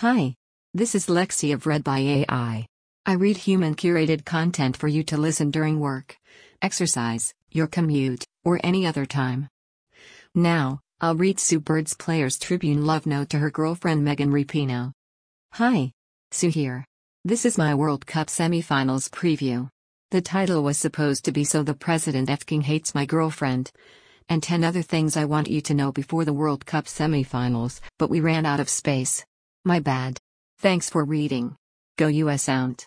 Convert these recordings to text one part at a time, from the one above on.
Hi. This is Lexi of Read by AI. I read human curated content for you to listen during work, exercise, your commute, or any other time. Now, I'll read Sue Bird's Players Tribune love note to her girlfriend Megan Rapinoe. Hi. Sue here. This is my World Cup semifinals preview. The title was supposed to be So the President Fking Hates My Girlfriend. And 10 other things I want you to know before the World Cup semifinals, but we ran out of space. My bad. Thanks for reading. Go US out.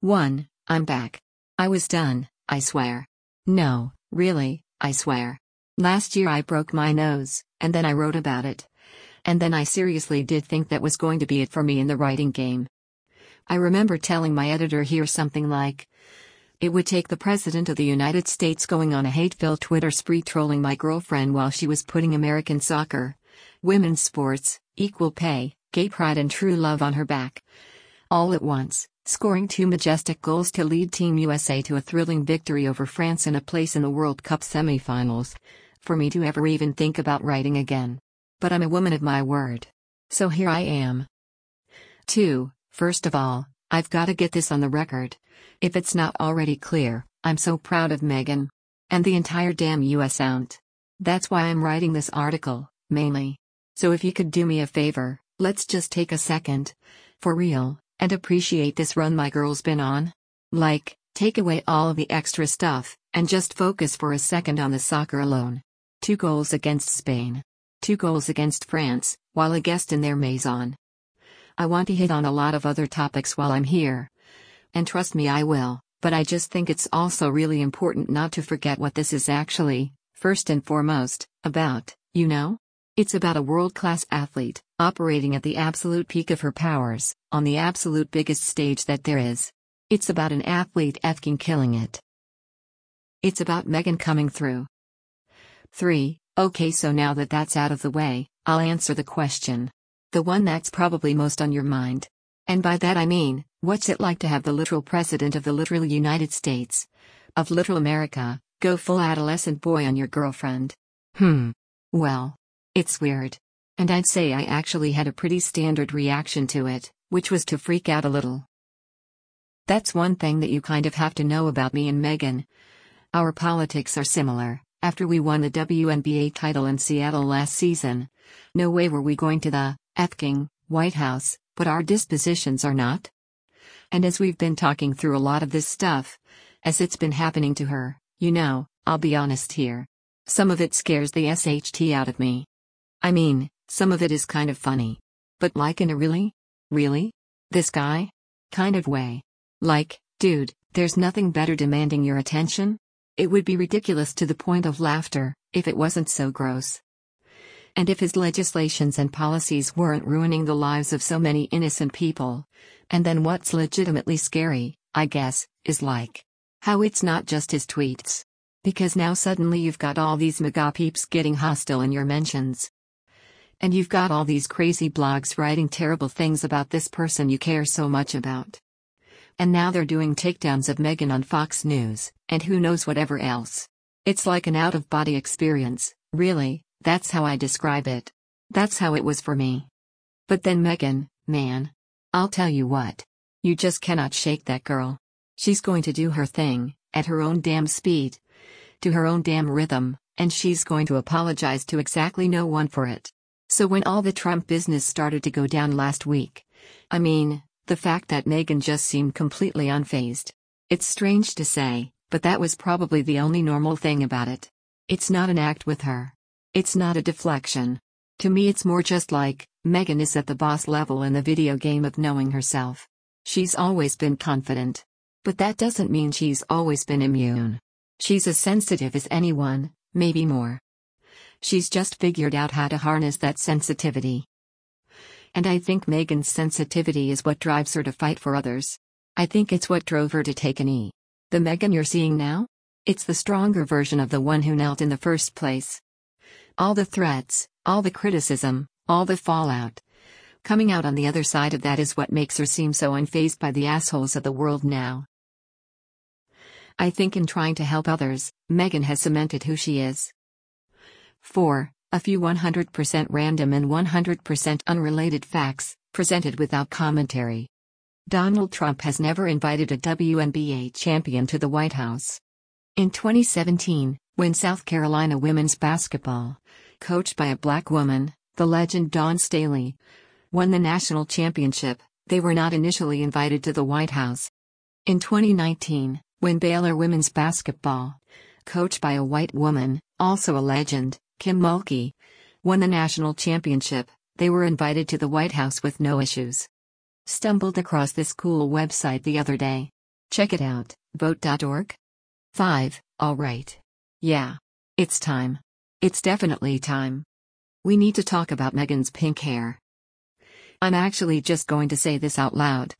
1. I'm back. I was done, I swear. No, really, I swear. Last year I broke my nose, and then I wrote about it. And then I seriously did think that was going to be it for me in the writing game. I remember telling my editor here something like, it would take the President of the United States going on a hate filled Twitter spree trolling my girlfriend while she was putting American soccer, women's sports, equal pay, gay pride and true love on her back. All at once, scoring two majestic goals to lead Team USA to a thrilling victory over France and a place in the World Cup semifinals. For me to ever even think about writing again. But I'm a woman of my word. So here I am. 2. First of all, I've gotta get this on the record. If it's not already clear, I'm so proud of Megan. And the entire damn US out. That's why I'm writing this article, mainly. So if you could do me a favor, Let's just take a second. For real, and appreciate this run my girl's been on. Like, take away all of the extra stuff, and just focus for a second on the soccer alone. Two goals against Spain. Two goals against France, while a guest in their maison. I want to hit on a lot of other topics while I'm here. And trust me, I will, but I just think it's also really important not to forget what this is actually, first and foremost, about, you know? It's about a world class athlete, operating at the absolute peak of her powers, on the absolute biggest stage that there is. It's about an athlete effing killing it. It's about Megan coming through. 3. Okay, so now that that's out of the way, I'll answer the question. The one that's probably most on your mind. And by that I mean, what's it like to have the literal president of the literal United States, of literal America, go full adolescent boy on your girlfriend? Hmm. Well, it's weird. And I'd say I actually had a pretty standard reaction to it, which was to freak out a little. That's one thing that you kind of have to know about me and Megan. Our politics are similar. After we won the WNBA title in Seattle last season, no way were we going to the effing White House, but our dispositions are not. And as we've been talking through a lot of this stuff, as it's been happening to her, you know, I'll be honest here. Some of it scares the SHT out of me. I mean, some of it is kind of funny. But like in a really? Really? This guy? Kind of way. Like, dude, there's nothing better demanding your attention? It would be ridiculous to the point of laughter, if it wasn't so gross. And if his legislations and policies weren't ruining the lives of so many innocent people. And then what's legitimately scary, I guess, is like how it's not just his tweets. Because now suddenly you've got all these MAGA peeps getting hostile in your mentions. And you've got all these crazy blogs writing terrible things about this person you care so much about. And now they're doing takedowns of Megan on Fox News, and who knows whatever else. It's like an out of body experience, really, that's how I describe it. That's how it was for me. But then Megan, man. I'll tell you what. You just cannot shake that girl. She's going to do her thing, at her own damn speed. To her own damn rhythm, and she's going to apologize to exactly no one for it. So when all the Trump business started to go down last week, I mean, the fact that Megan just seemed completely unfazed. It's strange to say, but that was probably the only normal thing about it. It's not an act with her. It's not a deflection. To me, it's more just like, Megan is at the boss level in the video game of knowing herself. She's always been confident. But that doesn't mean she's always been immune. She's as sensitive as anyone, maybe more. She's just figured out how to harness that sensitivity. And I think Megan's sensitivity is what drives her to fight for others. I think it's what drove her to take an E. The Megan you're seeing now? It's the stronger version of the one who knelt in the first place. All the threats, all the criticism, all the fallout. Coming out on the other side of that is what makes her seem so unfazed by the assholes of the world now. I think in trying to help others, Megan has cemented who she is. 4. A few 100% random and 100% unrelated facts, presented without commentary. Donald Trump has never invited a WNBA champion to the White House. In 2017, when South Carolina women's basketball, coached by a black woman, the legend Dawn Staley, won the national championship, they were not initially invited to the White House. In 2019, when Baylor women's basketball, coached by a white woman, also a legend, Kim Mulkey, won the national championship, they were invited to the White House with no issues. Stumbled across this cool website the other day. Check it out, vote.org. 5. Alright. Yeah. It's time. It's definitely time. We need to talk about Megan's pink hair. I'm actually just going to say this out loud.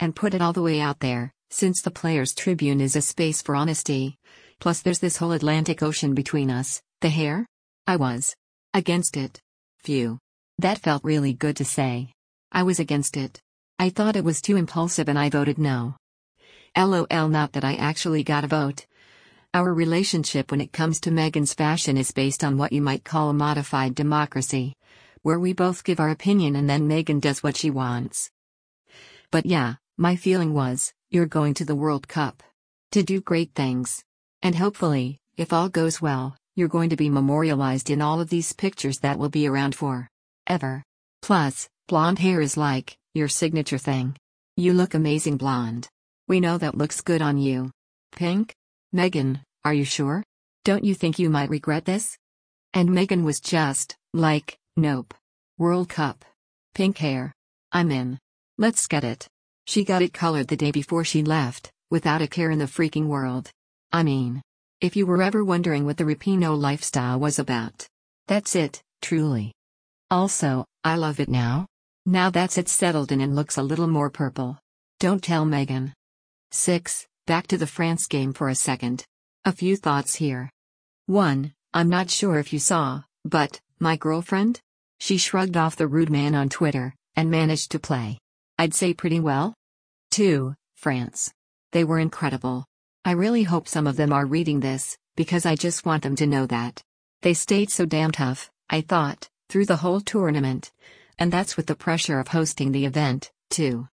And put it all the way out there, since the Players' Tribune is a space for honesty. Plus, there's this whole Atlantic Ocean between us. The hair? I was. Against it. Phew. That felt really good to say. I was against it. I thought it was too impulsive and I voted no. LOL, not that I actually got a vote. Our relationship when it comes to Megan's fashion is based on what you might call a modified democracy, where we both give our opinion and then Megan does what she wants. But yeah, my feeling was, you're going to the World Cup. To do great things. And hopefully, if all goes well, you're going to be memorialized in all of these pictures that will be around for ever. Plus, blonde hair is like, your signature thing. You look amazing blonde. We know that looks good on you. Pink? Megan, are you sure? Don't you think you might regret this? And Megan was just, like, nope. World Cup. Pink hair. I'm in. Let's get it. She got it colored the day before she left, without a care in the freaking world. I mean, if you were ever wondering what the Rapinoe lifestyle was about, that's it, truly. Also, I love it now. Now that's it settled in and looks a little more purple. Don't tell Megan. 6. Back to the France game for a second. A few thoughts here. 1. I'm not sure if you saw, but, my girlfriend? She shrugged off the rude man on Twitter, and managed to play. I'd say pretty well. 2. France. They were incredible. I really hope some of them are reading this, because I just want them to know that. They stayed so damn tough, I thought, through the whole tournament, and that's with the pressure of hosting the event, too.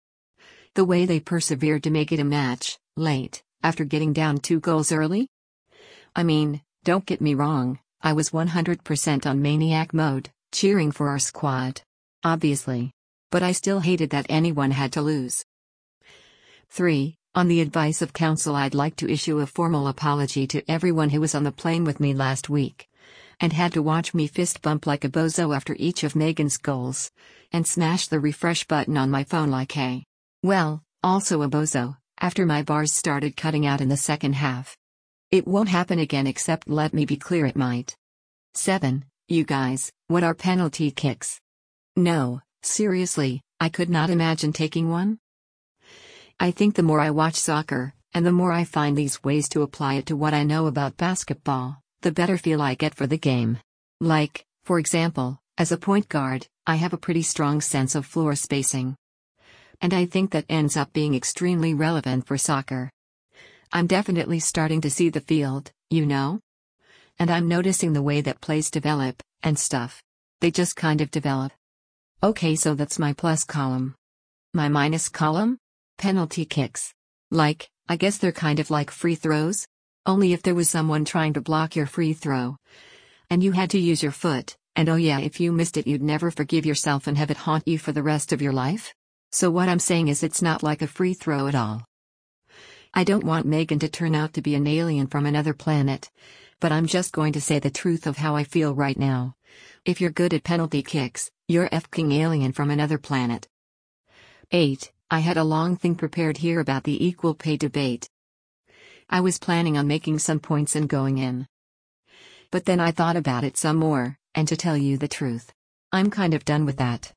The way they persevered to make it a match, late, after getting down two goals early? I mean, don't get me wrong, I was 100% on maniac mode, cheering for our squad. Obviously. But I still hated that anyone had to lose. 3. On the advice of counsel, I'd like to issue a formal apology to everyone who was on the plane with me last week and had to watch me fist bump like a bozo after each of Megan's goals, and smash the refresh button on my phone like a, well, also a bozo, after my bars started cutting out in the second half. It won't happen again except let me be clear it might. 7. You guys, what are penalty kicks? No, seriously, I could not imagine taking one. I think the more I watch soccer, and the more I find these ways to apply it to what I know about basketball, the better feel I get for the game. Like, for example, as a point guard, I have a pretty strong sense of floor spacing. And I think that ends up being extremely relevant for soccer. I'm definitely starting to see the field, you know? And I'm noticing the way that plays develop, and stuff. They just kind of develop. Okay, so that's my plus column. My minus column? Penalty kicks. Like, I guess they're kind of like free throws? Only if there was someone trying to block your free throw. And you had to use your foot, and oh yeah, if you missed it, you'd never forgive yourself and have it haunt you for the rest of your life? So, what I'm saying is, it's not like a free throw at all. I don't want Megan to turn out to be an alien from another planet, but I'm just going to say the truth of how I feel right now. If you're good at penalty kicks, you're F-king alien from another planet. 8. I had a long thing prepared here about the equal pay debate. I was planning on making some points and going in. But then I thought about it some more, and to tell you the truth, I'm kind of done with that.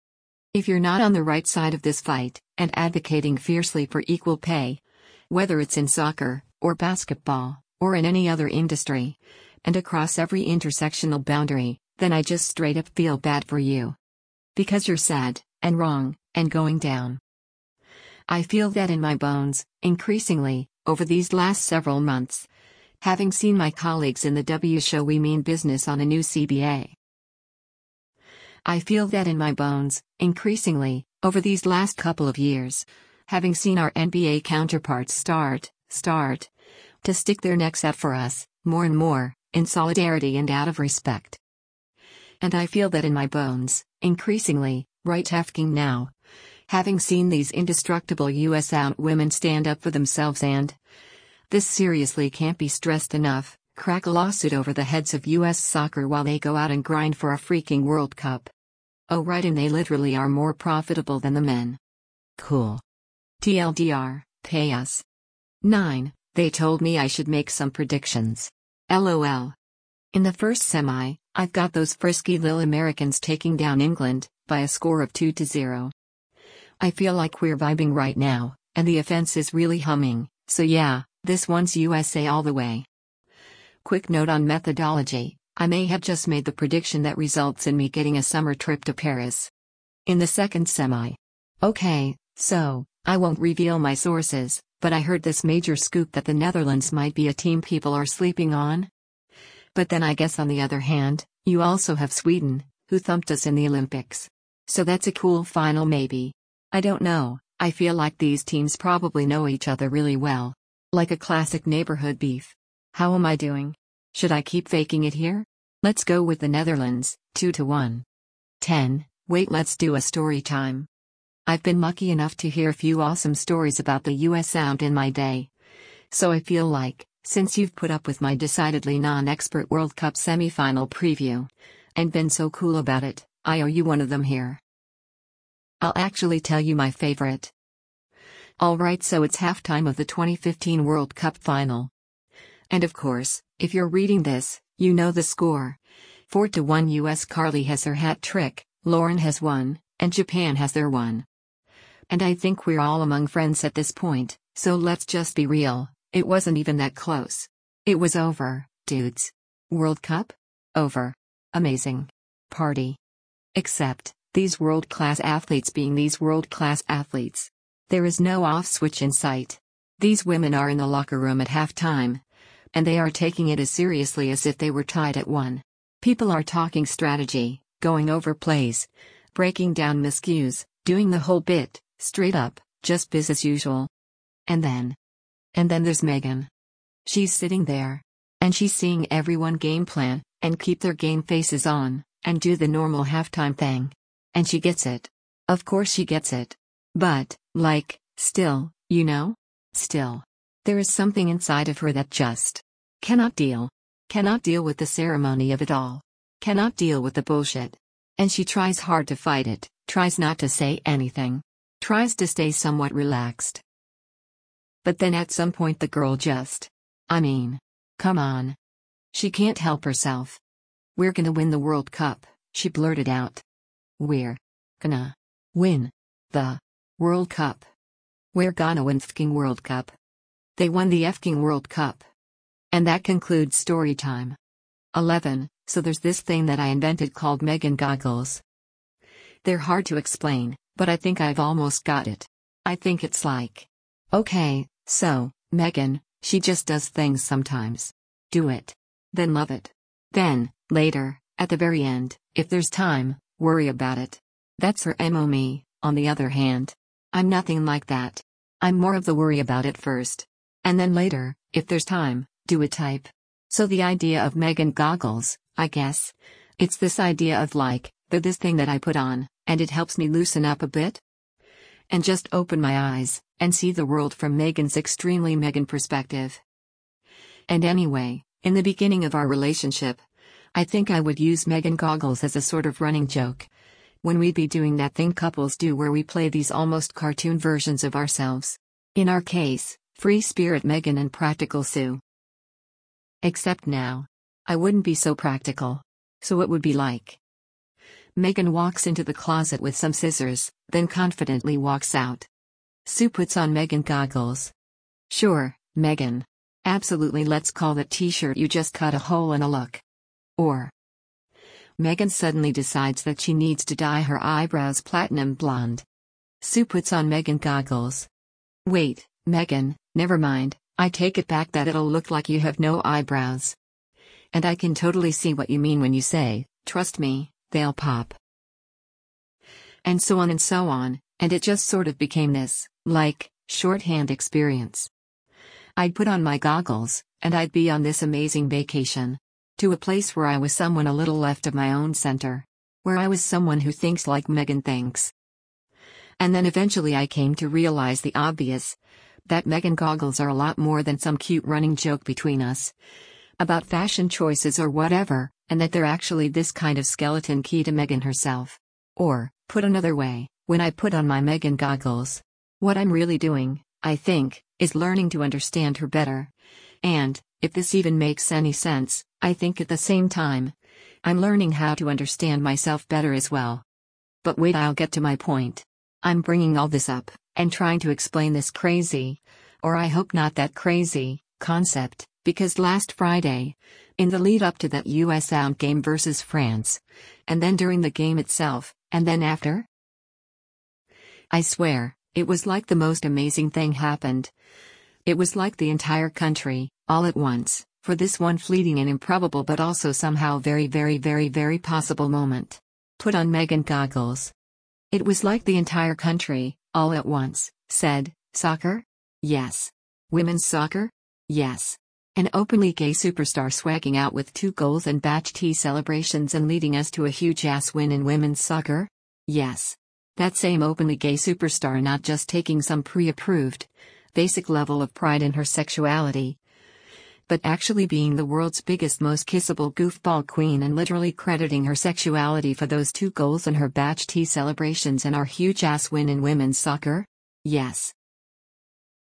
If you're not on the right side of this fight, and advocating fiercely for equal pay, whether it's in soccer, or basketball, or in any other industry, and across every intersectional boundary, then I just straight up feel bad for you. Because you're sad, and wrong, and going down. I feel that in my bones, increasingly, over these last several months. Having seen my colleagues in the W show We Mean Business on a new CBA. I feel that in my bones, increasingly, Over these last couple of years, having seen our NBA counterparts start, start, to stick their necks out for us, more and more, in solidarity and out of respect. And I feel that in my bones, increasingly, right hefking now. Having seen these indestructible US out women stand up for themselves and this seriously can't be stressed enough, crack a lawsuit over the heads of US soccer while they go out and grind for a freaking World Cup. Oh right and they literally are more profitable than the men. Cool. TLDR, pay us. 9. They told me I should make some predictions. LOL. In the first semi, I've got those frisky little Americans taking down England by a score of 2 to 0. I feel like we're vibing right now, and the offense is really humming, so yeah, this one's USA all the way. Quick note on methodology I may have just made the prediction that results in me getting a summer trip to Paris. In the second semi. Okay, so, I won't reveal my sources, but I heard this major scoop that the Netherlands might be a team people are sleeping on. But then I guess on the other hand, you also have Sweden, who thumped us in the Olympics. So that's a cool final maybe. I don't know, I feel like these teams probably know each other really well. Like a classic neighborhood beef. How am I doing? Should I keep faking it here? Let's go with the Netherlands, 2 to 1. 10. Wait, let's do a story time. I've been lucky enough to hear a few awesome stories about the US Sound in my day. So I feel like, since you've put up with my decidedly non expert World Cup semi-final preview, and been so cool about it, I owe you one of them here. I'll actually tell you my favorite. Alright, so it's halftime of the 2015 World Cup final. And of course, if you're reading this, you know the score. 4 to 1 US Carly has her hat trick, Lauren has one, and Japan has their one. And I think we're all among friends at this point, so let's just be real, it wasn't even that close. It was over, dudes. World Cup? Over. Amazing. Party. Except, these world class athletes being these world class athletes. There is no off switch in sight. These women are in the locker room at halftime. And they are taking it as seriously as if they were tied at one. People are talking strategy, going over plays, breaking down miscues, doing the whole bit, Straight up, just biz as usual. And then. And then there's Megan. She's sitting there. And she's seeing everyone game plan, and keep their game faces on, and do the normal halftime thing. And she gets it. Of course she gets it. But, like, still, you know? Still. There is something inside of her that just cannot deal. Cannot deal with the ceremony of it all. Cannot deal with the bullshit. And she tries hard to fight it, tries not to say anything tries to stay somewhat relaxed. But then at some point the girl just. I mean. Come on. She can't help herself. We're gonna win the World Cup, she blurted out. We're gonna win the World Cup. We're gonna win the fking World Cup. They won the fking World Cup. And that concludes story time. 11. So there's this thing that I invented called Megan goggles. They're hard to explain, but I think I've almost got it. I think it's like. Okay, so, Megan, she just does things sometimes. Do it. Then love it. Then, later, at the very end, if there's time, worry about it. That's her MO me, on the other hand. I'm nothing like that. I'm more of the worry about it first. And then later, if there's time, do a type. So the idea of Megan goggles, I guess. It's this idea of like, the this thing that I put on, and it helps me loosen up a bit. And just open my eyes, and see the world from Megan's extremely Megan perspective. And anyway, in the beginning of our relationship, I think I would use Megan goggles as a sort of running joke. When we'd be doing that thing couples do where we play these almost cartoon versions of ourselves. In our case, Free Spirit Megan and Practical Sue. Except now. I wouldn't be so practical. So it would be like. Megan walks into the closet with some scissors, then confidently walks out. Sue puts on Megan goggles. Sure, Megan. Absolutely, let's call that t shirt you just cut a hole in a look. Or. Megan suddenly decides that she needs to dye her eyebrows platinum blonde. Sue puts on Megan goggles. Wait, Megan, never mind, I take it back that it'll look like you have no eyebrows. And I can totally see what you mean when you say, trust me, they'll pop. And so on and so on, And it just sort of became this, like, shorthand experience. I'd put on my goggles, and I'd be on this amazing vacation. To a place where I was someone a little left of my own center. Where I was someone who thinks like Megan thinks. And then eventually I came to realize the obvious that Megan goggles are a lot more than some cute running joke between us. About fashion choices or whatever, and that they're actually this kind of skeleton key to Megan herself. Or, put another way, when I put on my Megan goggles, what I'm really doing, I think, is learning to understand her better. And, if this even makes any sense, I think at the same time, I'm learning how to understand myself better as well. But wait, I'll get to my point. I'm bringing all this up, and trying to explain this crazy, or I hope not that crazy, concept, because last Friday, in the lead up to that US game versus France, and then during the game itself, and then after? I swear, it was like the most amazing thing happened. It was like the entire country, all at once, for this one fleeting and improbable but also somehow very, very, very, very possible moment. Put on Megan goggles. It was like the entire country, all at once, said, Soccer? Yes. Women's soccer? Yes. An openly gay superstar swagging out with two goals and batch T celebrations and leading us to a huge ass win in women's soccer? Yes. That same openly gay superstar not just taking some pre approved, basic level of pride in her sexuality, but actually being the world's biggest, most kissable goofball queen and literally crediting her sexuality for those two goals in her batch T celebrations and our huge ass win in women's soccer? Yes.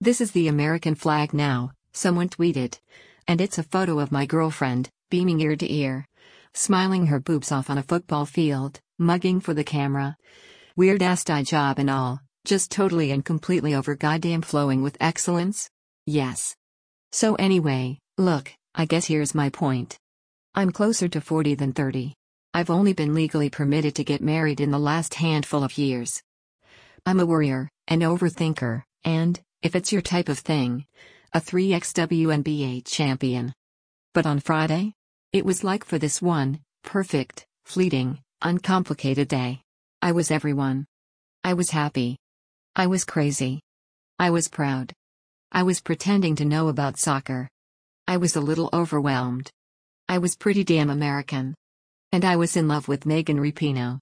This is the American flag now, someone tweeted. And it's a photo of my girlfriend, beaming ear to ear, smiling her boobs off on a football field, mugging for the camera. Weird ass dye job and all, just totally and completely over goddamn flowing with excellence? Yes. So anyway, Look, I guess here's my point. I'm closer to 40 than 30. I've only been legally permitted to get married in the last handful of years. I'm a worrier, an overthinker, and, if it's your type of thing, a 3x WNBA champion. But on Friday? It was like for this one, perfect, fleeting, uncomplicated day. I was everyone. I was happy. I was crazy. I was proud. I was pretending to know about soccer. I was a little overwhelmed. I was pretty damn American. And I was in love with Megan Rapinoe.